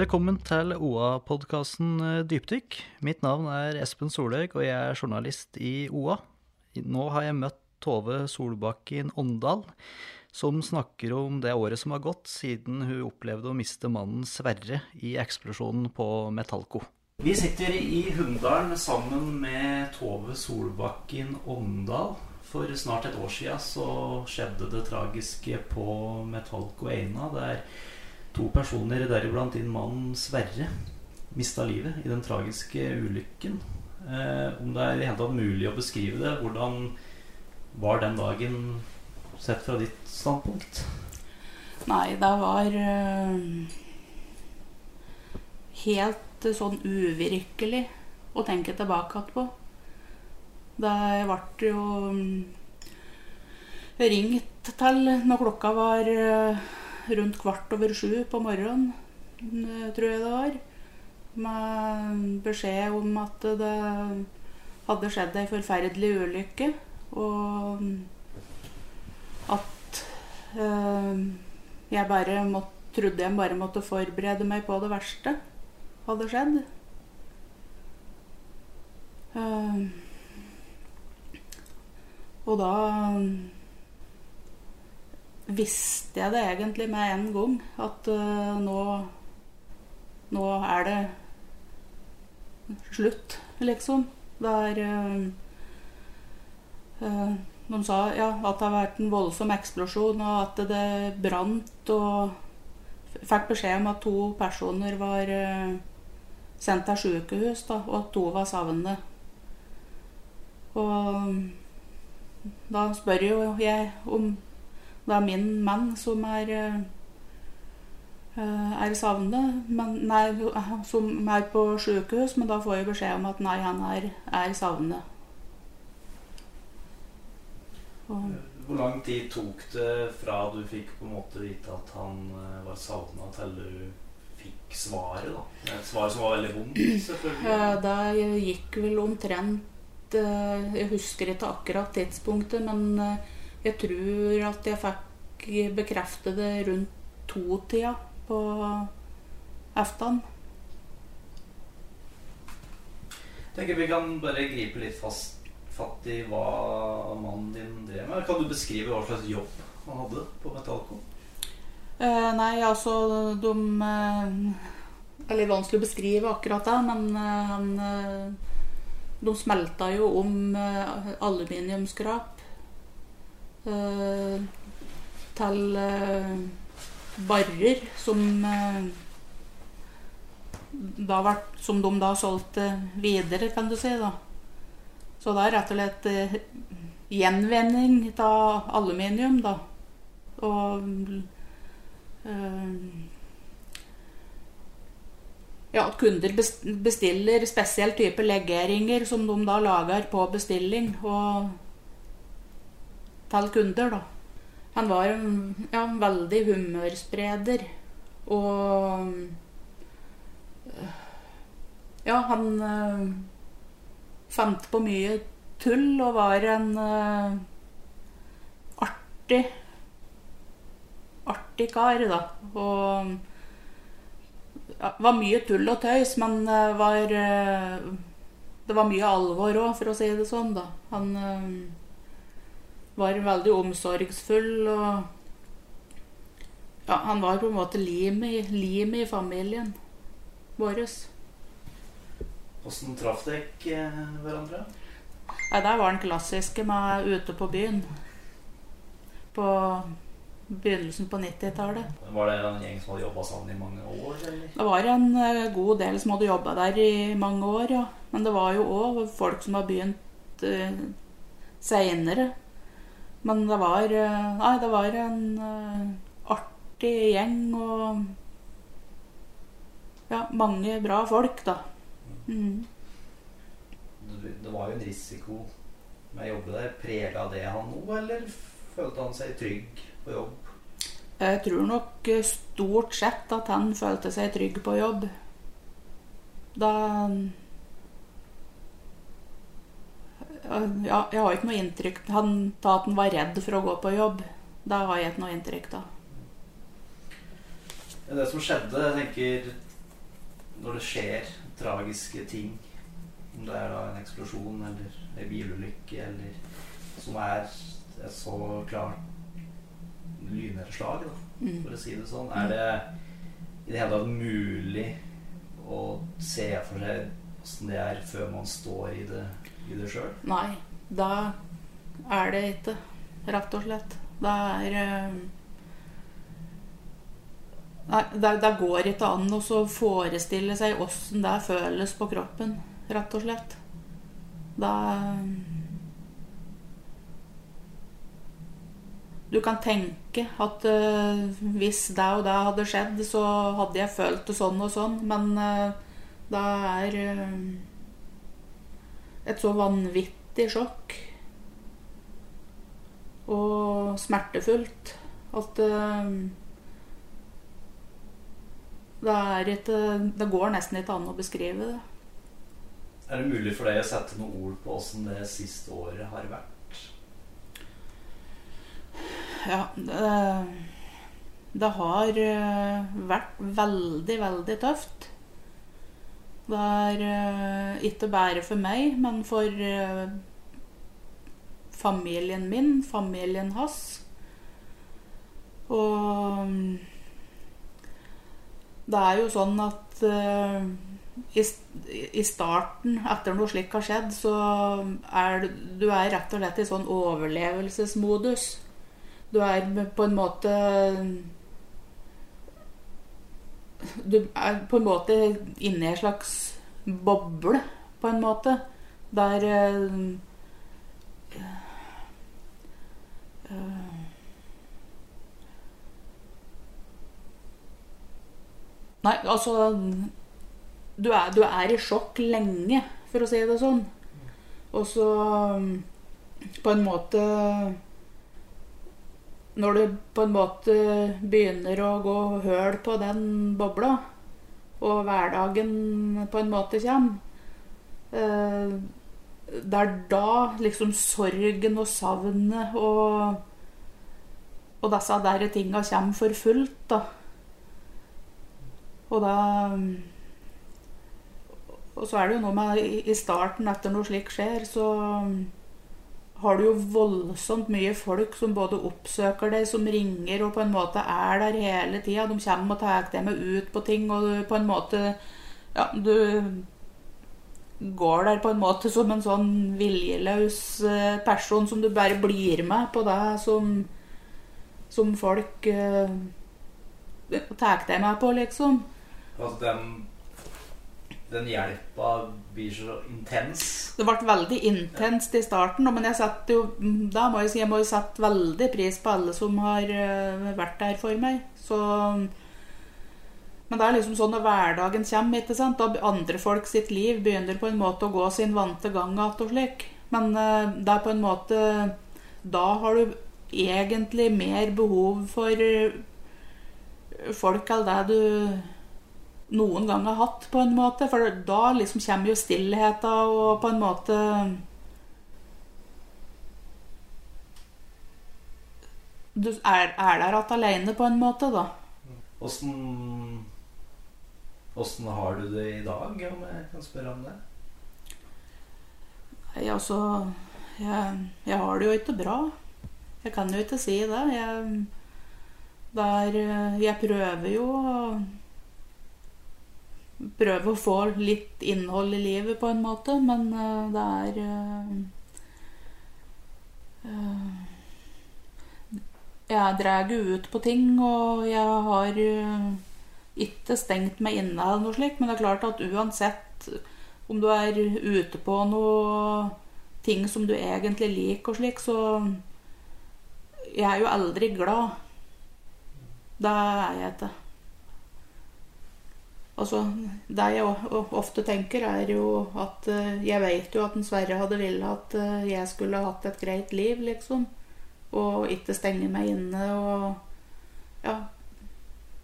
Velkommen til OA-podkasten Dypdykk. Mitt navn er Espen Solhaug, og jeg er journalist i OA. Nå har jeg møtt Tove Solbakken Åndal, som snakker om det året som har gått siden hun opplevde å miste mannen Sverre i eksplosjonen på Metallco. Vi sitter i Hunndalen sammen med Tove Solbakken Åndal. For snart et år siden så skjedde det tragiske på Metallco Eina, der To personer, deriblant din mann Sverre, mista livet i den tragiske ulykken. Eh, om det er i hele tatt mulig å beskrive det, hvordan var den dagen sett fra ditt standpunkt? Nei, det var eh, helt sånn uvirkelig å tenke tilbake på. Det ble jo mm, ringt til når klokka var eh, rundt kvart over sju på morgenen, eh, tror jeg det var. Med beskjed om at det hadde skjedd ei forferdelig ulykke. Og at eh, jeg bare måtte, trodde jeg bare måtte forberede meg på det verste hadde skjedd. Eh, og da visste jeg det egentlig med en gang at uh, nå Nå er det slutt, liksom. Det er uh, uh, De sa ja, at det har vært en voldsom eksplosjon, og at det brant. Og fikk beskjed om at to personer var sendt til sykehus, da, og at to var savnet. Og da spør jo jeg om det er min mann som er er savnet, men, nei, som er på sykehus, men da får jeg beskjed om at nei, han er, er savnet. Og, Hvor lang tid tok det fra du fikk på en måte vite at han var savna, til du fikk svaret? da? Et svar som var veldig vondt, selvfølgelig. det gikk vel omtrent Jeg husker ikke akkurat tidspunktet, men jeg tror at jeg fikk bekreftet det rundt to-tida på aftan. Jeg tenker Vi kan bare gripe litt fast, fatt i hva mannen din drev med. Kan du beskrive hva slags jobb han hadde på Metallco? Eh, nei, altså de eh, Det er litt vanskelig å beskrive akkurat det, men eh, han De smelta jo om aluminiumskrap til barrer som da ble, som de da solgte videre, kan du si. da. Så det er rett og slett eh, gjenvinning av aluminium, da. Og eh, Ja, at kunder bestiller spesiell type legeringer som de da lager på bestilling. Og til kunder, da. Han var en, ja, veldig humørspreder. Og Ja, han øh, fant på mye tull og var en øh, artig Artig kar, da. Og ja, var mye tull og tøys, men øh, var Det var mye alvor òg, for å si det sånn, da. Han var veldig omsorgsfull og Ja, han var på en måte limet lim i familien vår. Åssen traff dere hverandre? Ja, Der var den klassiske med ute på byen. På begynnelsen på 90-tallet. Var det en gjeng som hadde jobba sammen i mange år? eller? Det var en eh, god del som hadde jobba der i mange år, ja. Men det var jo òg folk som har begynt uh, seinere. Men det var eh, Nei, det var en uh, artig gjeng og Ja, mange bra folk, da. Mm. Det var jo en risiko med å jobbe der. Prega det han nå, eller følte han seg trygg på jobb? Jeg tror nok stort sett at han følte seg trygg på jobb. Da Ja, jeg har ikke noe inntrykk Han sa at han var redd for å gå på jobb. Da har jeg ikke noe inntrykk av. Det som skjedde, jeg tenker Når det skjer tragiske ting om det er da en eksplosjon eller en bilulykke eller som er et så klart lynnedslag, mm. for å si det sånn. Er det i det hele tatt mulig å se for seg åssen det er før man står i det, i det sjøl? Nei, da er det ikke, rett og slett. Det er eh, Nei, det, det går ikke an å forestille seg åssen det føles på kroppen rett og slett. Da Du kan tenke at uh, hvis det og det hadde skjedd, så hadde jeg følt det sånn og sånn, men uh, det er uh, et så vanvittig sjokk og smertefullt at det er ikke Det går nesten ikke an å beskrive det. Er det mulig for deg å sette noen ord på åssen det siste året har vært? Ja, det, det har eh, vært veldig, veldig tøft. Det er eh, ikke bare for meg, men for eh, familien min, familien hans. Og mm, det er jo sånn at i, i, starten, etter noe slikt har skjedd, så er du er rett og slett i sånn overlevelsesmodus. Du er på en måte Du er på en måte inne i en slags boble, på en måte, der øh, øh, Nei, altså du er, du er, i sjokk lenge, for å si det sånn. Og så på en måte Når du på en måte begynner å gå høl på den bobla, og hverdagen på en måte kommer eh, Det er da liksom sorgen og savnet og, og disse der tinga kommer for fullt, da. Og da og så er det jo noe med i starten, etter noe slikt skjer, så har du jo voldsomt mye folk som både oppsøker deg, som ringer og på en måte er der hele tida. De kommer og tar deg med ut på ting, og du på en måte Ja, du går der på en måte som en sånn viljeløs eh, person som du bare blir med på det som, som folk uh, tar deg med på, liksom. Altså den den hjelpa blir så intens. Det ble veldig intenst i starten, men jeg setter jo da må jeg si jeg må jo sette veldig pris på alle som har eh, vært der for meg. Så, men det er liksom sånn når hverdagen kommer, ikke sant? da andre folk sitt liv begynner på en måte å gå sin vante gang igjen og slik. Men eh, det er på en måte Da har du egentlig mer behov for folk enn det du noen gang har hatt, på en måte. For da liksom kommer jo stillheten og på en måte Du er, er der igjen alene, på en måte, da. Åssen Åssen har du det i dag, om jeg kan spørre om det? Nei, altså jeg, jeg, har det jo ikke bra. Jeg kan jo ikke si det. Jeg, der, jeg prøver jo å prøve å få litt innhold i livet på en måte, men uh, det er uh, uh, Jeg drar ut på ting, og jeg har ikke stengt meg inne eller noe slikt, men det er klart at uansett om du er ute på noe ting som du egentlig liker og slik, så Jeg er jo aldri glad. Det er jeg ikke. Altså, det jeg ofte tenker, er jo at eh, jeg vet jo at en Sverre hadde villet at eh, jeg skulle hatt et greit liv, liksom. Og ikke stenge meg inne og ja,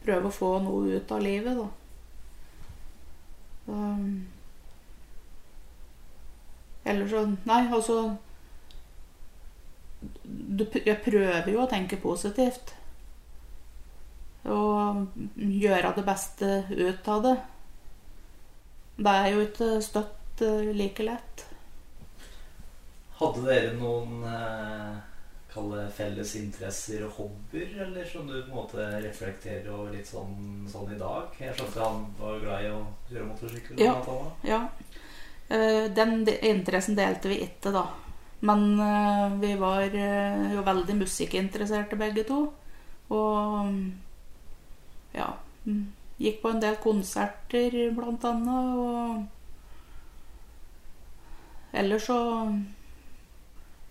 prøve å få noe ut av livet, da. Um, eller så Nei, altså Jeg prøver jo å tenke positivt. Og gjøre det beste ut av det. Det er jo ikke støtt eh, like lett. Hadde dere noen eh, kall felles interesser og hobbyer, eller som du på en måte reflekterer over litt sånn, sånn i dag? Jeg skjønte han var glad i å kjøre motorsykkel. Ja. Ja. Eh, Den interessen delte vi ikke, da. Men eh, vi var jo veldig musikkinteresserte begge to. Og ja Gikk på en del konserter, blant annet. Og ellers så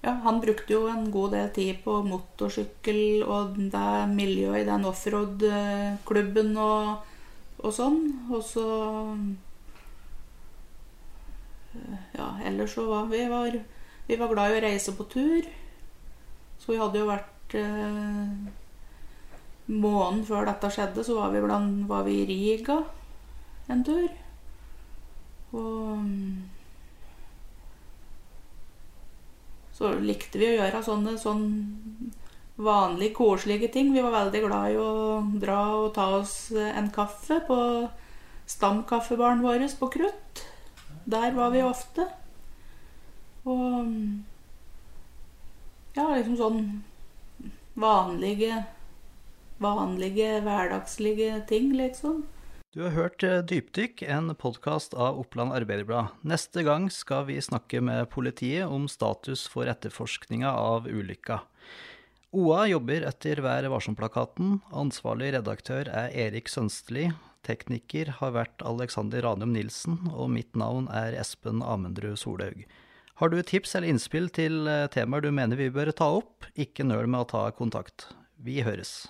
Ja, han brukte jo en god del tid på motorsykkel og det miljøet i den offroad-klubben og, og sånn. Og så ja, ellers så var vi var, vi var glad i å reise på tur. Så vi hadde jo vært eh, Måneden før dette skjedde, så var vi, blant, var vi i Riga en tur. Og så likte vi å gjøre sånne sånne vanlige, koselige ting. Vi var veldig glad i å dra og ta oss en kaffe på stamkaffebaren vår på Krutt. Der var vi ofte. Og ja, liksom sånn vanlige Vanlige, hverdagslige ting, liksom. Du har hørt eh, Dypdykk, en podkast av Oppland Arbeiderblad. Neste gang skal vi snakke med politiet om status for etterforskninga av ulykka. OA jobber etter Vær varsom-plakaten. Ansvarlig redaktør er Erik Sønstli. Tekniker har vært Alexander Ranum Nilsen, og mitt navn er Espen Amundrud Solhaug. Har du tips eller innspill til eh, temaer du mener vi bør ta opp, ikke nøl med å ta kontakt. Vi høres.